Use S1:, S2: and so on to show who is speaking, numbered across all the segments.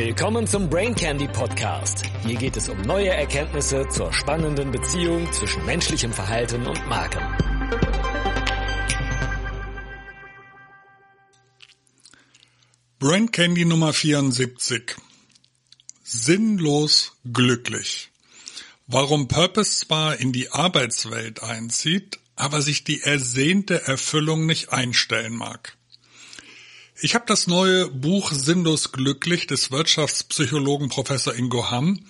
S1: Willkommen zum Brain Candy Podcast. Hier geht es um neue Erkenntnisse zur spannenden Beziehung zwischen menschlichem Verhalten und Marken.
S2: Brain Candy Nummer 74. Sinnlos glücklich. Warum Purpose zwar in die Arbeitswelt einzieht, aber sich die ersehnte Erfüllung nicht einstellen mag. Ich habe das neue Buch Sinnlos glücklich des Wirtschaftspsychologen Professor Ingo Hamm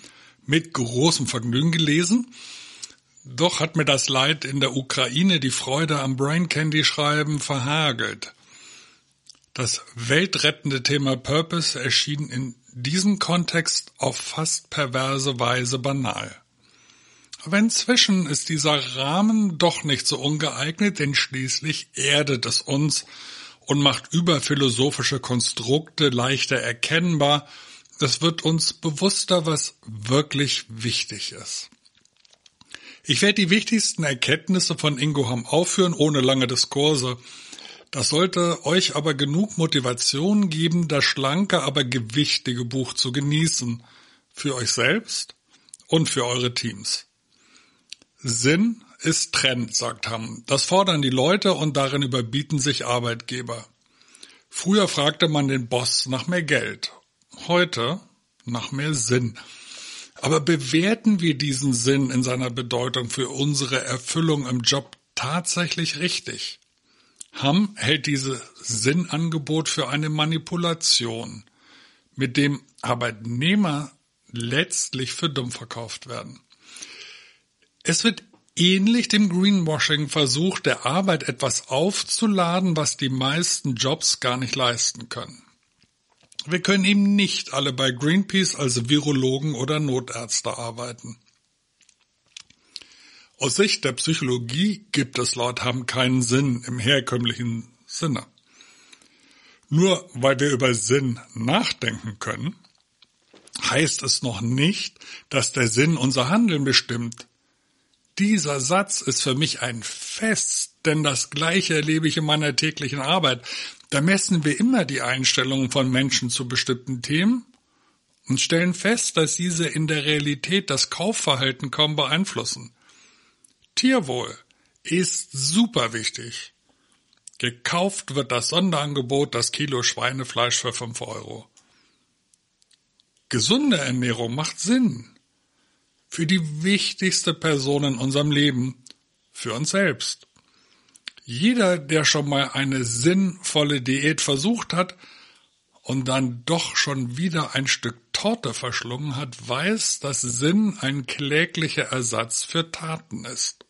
S2: mit großem Vergnügen gelesen. Doch hat mir das Leid in der Ukraine die Freude am Brain Candy Schreiben verhagelt. Das weltrettende Thema Purpose erschien in diesem Kontext auf fast perverse Weise banal. Aber inzwischen ist dieser Rahmen doch nicht so ungeeignet, denn schließlich erdet es uns und macht überphilosophische Konstrukte leichter erkennbar. Es wird uns bewusster, was wirklich wichtig ist. Ich werde die wichtigsten Erkenntnisse von Ingo Hamm aufführen, ohne lange Diskurse. Das sollte euch aber genug Motivation geben, das schlanke, aber gewichtige Buch zu genießen. Für euch selbst und für eure Teams. Sinn ist Trend, sagt Hamm. Das fordern die Leute und darin überbieten sich Arbeitgeber. Früher fragte man den Boss nach mehr Geld, heute nach mehr Sinn. Aber bewerten wir diesen Sinn in seiner Bedeutung für unsere Erfüllung im Job tatsächlich richtig? Hamm hält dieses Sinnangebot für eine Manipulation, mit dem Arbeitnehmer letztlich für dumm verkauft werden. Es wird ähnlich dem Greenwashing versucht, der Arbeit etwas aufzuladen, was die meisten Jobs gar nicht leisten können. Wir können eben nicht alle bei Greenpeace als Virologen oder Notärzte arbeiten. Aus Sicht der Psychologie gibt es laut Hamm keinen Sinn im herkömmlichen Sinne. Nur weil wir über Sinn nachdenken können, heißt es noch nicht, dass der Sinn unser Handeln bestimmt. Dieser Satz ist für mich ein Fest, denn das Gleiche erlebe ich in meiner täglichen Arbeit. Da messen wir immer die Einstellungen von Menschen zu bestimmten Themen und stellen fest, dass diese in der Realität das Kaufverhalten kaum beeinflussen. Tierwohl ist super wichtig. Gekauft wird das Sonderangebot, das Kilo Schweinefleisch für fünf Euro. Gesunde Ernährung macht Sinn für die wichtigste Person in unserem Leben, für uns selbst. Jeder, der schon mal eine sinnvolle Diät versucht hat und dann doch schon wieder ein Stück Torte verschlungen hat, weiß, dass Sinn ein kläglicher Ersatz für Taten ist.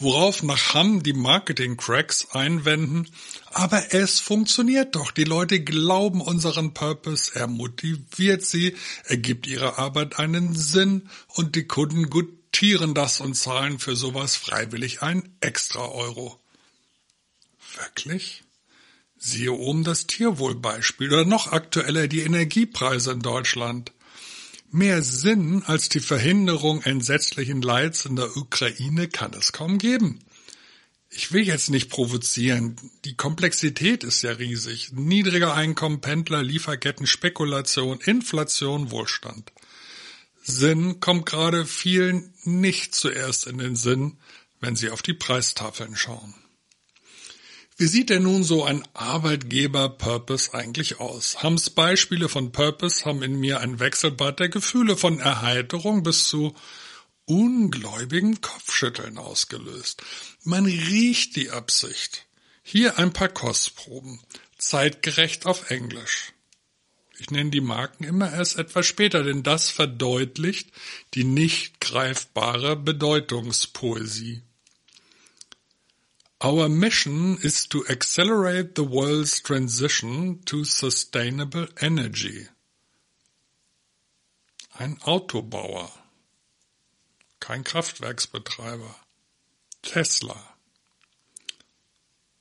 S2: Worauf nach Hamm die Marketing-Cracks einwenden, aber es funktioniert doch. Die Leute glauben unseren Purpose, er motiviert sie, er gibt ihrer Arbeit einen Sinn und die Kunden gutieren das und zahlen für sowas freiwillig ein extra Euro. Wirklich? Siehe oben das Tierwohlbeispiel oder noch aktueller die Energiepreise in Deutschland. Mehr Sinn als die Verhinderung entsetzlichen Leids in der Ukraine kann es kaum geben. Ich will jetzt nicht provozieren. Die Komplexität ist ja riesig. Niedriger Einkommen, Pendler, Lieferketten, Spekulation, Inflation, Wohlstand. Sinn kommt gerade vielen nicht zuerst in den Sinn, wenn sie auf die Preistafeln schauen. Wie sieht denn nun so ein Arbeitgeber-Purpose eigentlich aus? Hams Beispiele von Purpose haben in mir ein Wechselbad der Gefühle von Erheiterung bis zu ungläubigen Kopfschütteln ausgelöst. Man riecht die Absicht. Hier ein paar Kostproben, zeitgerecht auf Englisch. Ich nenne die Marken immer erst etwas später, denn das verdeutlicht die nicht greifbare Bedeutungspoesie. Our mission is to accelerate the world's transition to sustainable energy. Ein Autobauer, kein Kraftwerksbetreiber. Tesla.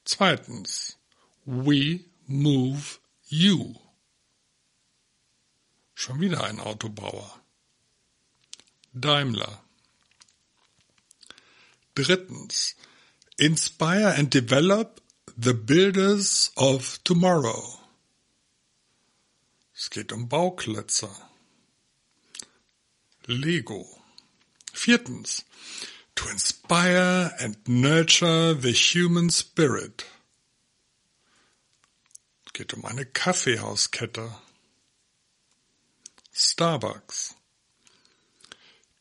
S2: Zweitens, we move you. Schon wieder ein Autobauer. Daimler. Drittens, Inspire and develop the builders of tomorrow. Es geht um Bauklötze. Lego. Viertens. To inspire and nurture the human spirit. Es geht um eine Kaffeehauskette. Starbucks.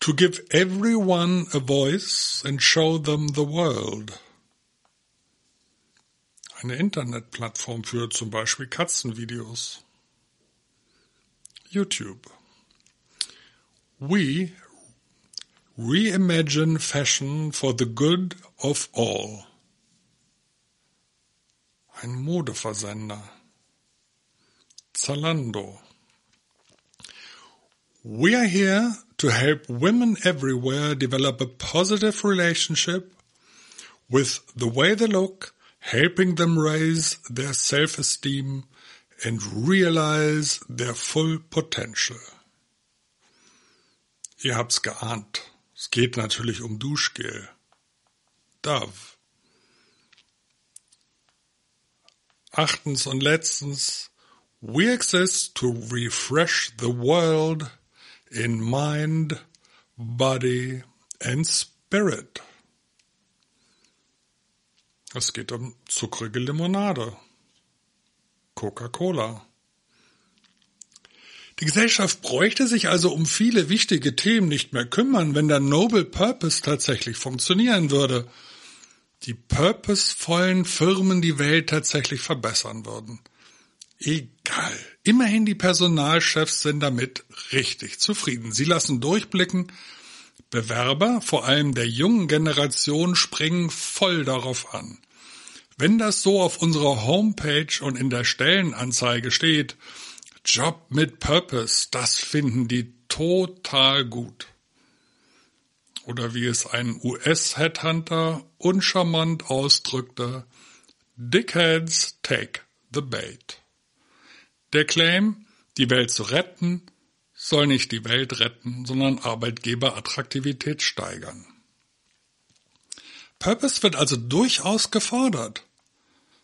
S2: To give everyone a voice and show them the world. Eine Internetplattform für zum Beispiel Katzenvideos. YouTube. We reimagine fashion for the good of all. Ein Modeversender. Zalando. We are here to help women everywhere develop a positive relationship with the way they look, helping them raise their self-esteem and realize their full potential. Ihr habt's geahnt. Es geht natürlich um Duschgel. Dove. Achtens und letztens. We exist to refresh the world in mind, body and spirit. Es geht um zuckrige Limonade. Coca-Cola. Die Gesellschaft bräuchte sich also um viele wichtige Themen nicht mehr kümmern, wenn der Noble Purpose tatsächlich funktionieren würde. Die purposevollen Firmen die Welt tatsächlich verbessern würden. Egal. Immerhin die Personalchefs sind damit richtig zufrieden. Sie lassen durchblicken, Bewerber, vor allem der jungen Generation, springen voll darauf an. Wenn das so auf unserer Homepage und in der Stellenanzeige steht, Job mit Purpose, das finden die total gut. Oder wie es ein US-Headhunter uncharmant ausdrückte, Dickheads take the bait. Der Claim, die Welt zu retten, soll nicht die Welt retten, sondern Arbeitgeberattraktivität steigern. Purpose wird also durchaus gefordert.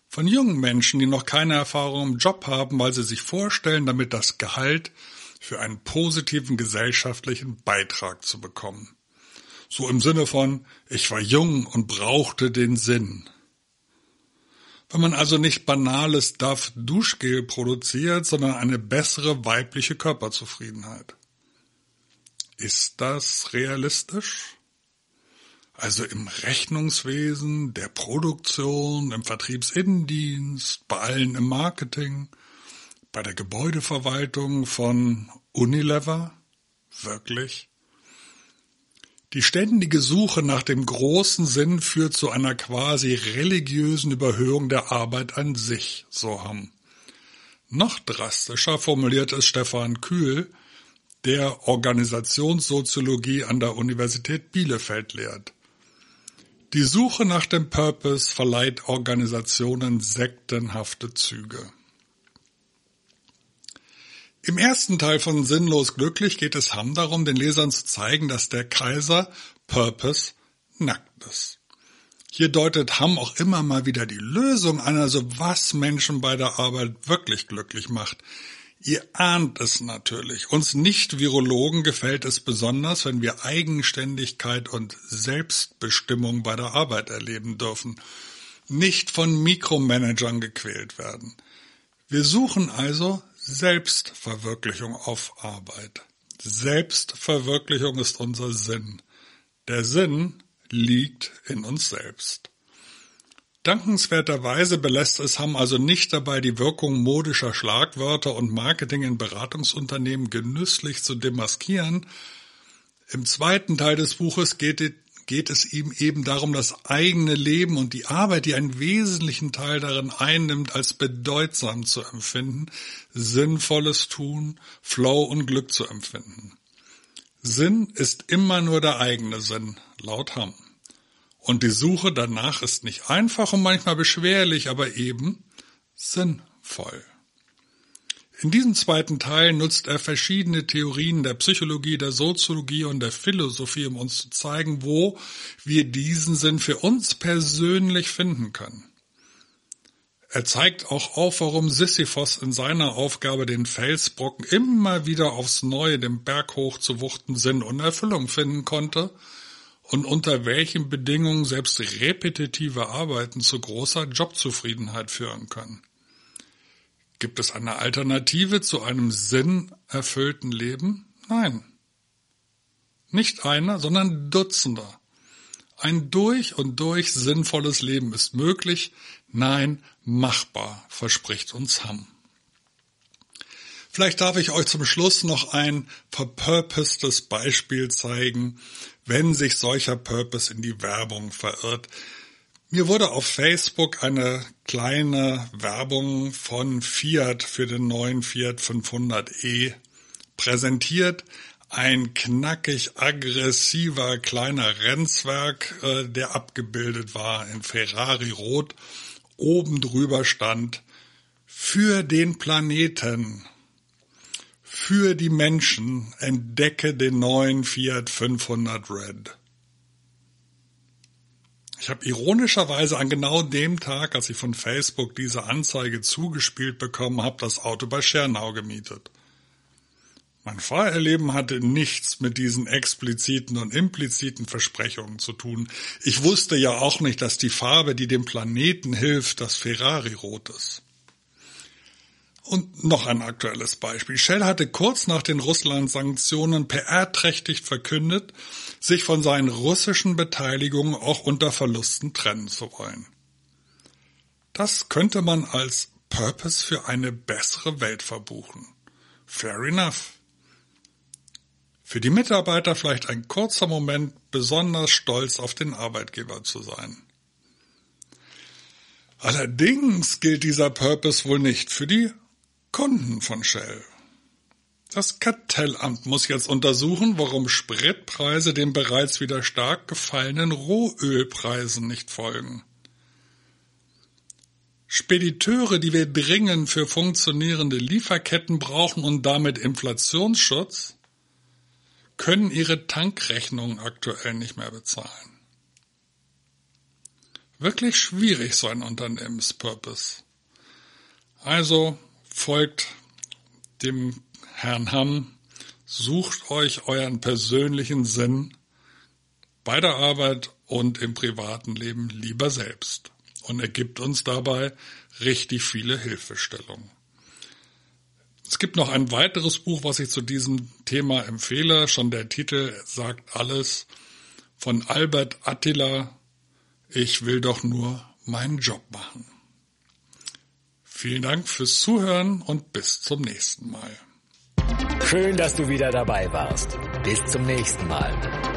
S2: Von jungen Menschen, die noch keine Erfahrung im Job haben, weil sie sich vorstellen, damit das Gehalt für einen positiven gesellschaftlichen Beitrag zu bekommen. So im Sinne von, ich war jung und brauchte den Sinn. Wenn man also nicht banales Duff Duschgel produziert, sondern eine bessere weibliche Körperzufriedenheit. Ist das realistisch? Also im Rechnungswesen, der Produktion, im Vertriebsinnendienst, bei allen im Marketing, bei der Gebäudeverwaltung von Unilever? Wirklich? Die ständige Suche nach dem großen Sinn führt zu einer quasi religiösen Überhöhung der Arbeit an sich, so Hamm. Noch drastischer formuliert es Stefan Kühl, der Organisationssoziologie an der Universität Bielefeld lehrt. Die Suche nach dem Purpose verleiht Organisationen sektenhafte Züge. Im ersten Teil von Sinnlos glücklich geht es Hamm darum, den Lesern zu zeigen, dass der Kaiser Purpose nackt ist. Hier deutet Hamm auch immer mal wieder die Lösung an, also was Menschen bei der Arbeit wirklich glücklich macht. Ihr ahnt es natürlich. Uns Nicht-Virologen gefällt es besonders, wenn wir Eigenständigkeit und Selbstbestimmung bei der Arbeit erleben dürfen, nicht von Mikromanagern gequält werden. Wir suchen also Selbstverwirklichung auf Arbeit. Selbstverwirklichung ist unser Sinn. Der Sinn liegt in uns selbst. Dankenswerterweise belässt es Hamm also nicht dabei, die Wirkung modischer Schlagwörter und Marketing in Beratungsunternehmen genüsslich zu demaskieren. Im zweiten Teil des Buches geht, geht es ihm eben darum, das eigene Leben und die Arbeit, die einen wesentlichen Teil darin einnimmt, als bedeutsam zu empfinden, sinnvolles Tun, Flow und Glück zu empfinden. Sinn ist immer nur der eigene Sinn, laut Hamm. Und die Suche danach ist nicht einfach und manchmal beschwerlich, aber eben sinnvoll. In diesem zweiten Teil nutzt er verschiedene Theorien der Psychologie, der Soziologie und der Philosophie, um uns zu zeigen, wo wir diesen Sinn für uns persönlich finden können. Er zeigt auch auf, warum Sisyphos in seiner Aufgabe, den Felsbrocken immer wieder aufs Neue den Berg hoch zu wuchten, Sinn und Erfüllung finden konnte und unter welchen Bedingungen selbst repetitive Arbeiten zu großer Jobzufriedenheit führen können. Gibt es eine Alternative zu einem sinnerfüllten Leben? Nein. Nicht einer, sondern Dutzender. Ein durch und durch sinnvolles Leben ist möglich, nein, machbar, verspricht uns Hamm. Vielleicht darf ich euch zum Schluss noch ein verpurpostes Beispiel zeigen, wenn sich solcher Purpose in die Werbung verirrt, mir wurde auf Facebook eine kleine Werbung von Fiat für den neuen Fiat 500e präsentiert. Ein knackig aggressiver kleiner Rennzwerg, äh, der abgebildet war in Ferrari Rot. Oben drüber stand für den Planeten, für die Menschen entdecke den neuen Fiat 500 Red. Ich habe ironischerweise an genau dem Tag, als ich von Facebook diese Anzeige zugespielt bekommen habe, das Auto bei Schernau gemietet. Mein Fahrerleben hatte nichts mit diesen expliziten und impliziten Versprechungen zu tun. Ich wusste ja auch nicht, dass die Farbe, die dem Planeten hilft, das Ferrari-Rot ist. Und noch ein aktuelles Beispiel. Shell hatte kurz nach den Russland-Sanktionen PR-trächtig verkündet, sich von seinen russischen Beteiligungen auch unter Verlusten trennen zu wollen. Das könnte man als Purpose für eine bessere Welt verbuchen. Fair enough. Für die Mitarbeiter vielleicht ein kurzer Moment besonders stolz auf den Arbeitgeber zu sein. Allerdings gilt dieser Purpose wohl nicht für die Kunden von Shell. Das Kartellamt muss jetzt untersuchen, warum Spritpreise den bereits wieder stark gefallenen Rohölpreisen nicht folgen. Spediteure, die wir dringend für funktionierende Lieferketten brauchen und damit Inflationsschutz, können ihre Tankrechnungen aktuell nicht mehr bezahlen. Wirklich schwierig so ein Unternehmenspurpose. Also folgt dem Herrn Hamm, sucht euch euren persönlichen Sinn bei der Arbeit und im privaten Leben lieber selbst und er gibt uns dabei richtig viele Hilfestellungen. Es gibt noch ein weiteres Buch, was ich zu diesem Thema empfehle. Schon der Titel sagt alles von Albert Attila. Ich will doch nur meinen Job machen. Vielen Dank fürs Zuhören und bis zum nächsten Mal.
S1: Schön, dass du wieder dabei warst. Bis zum nächsten Mal.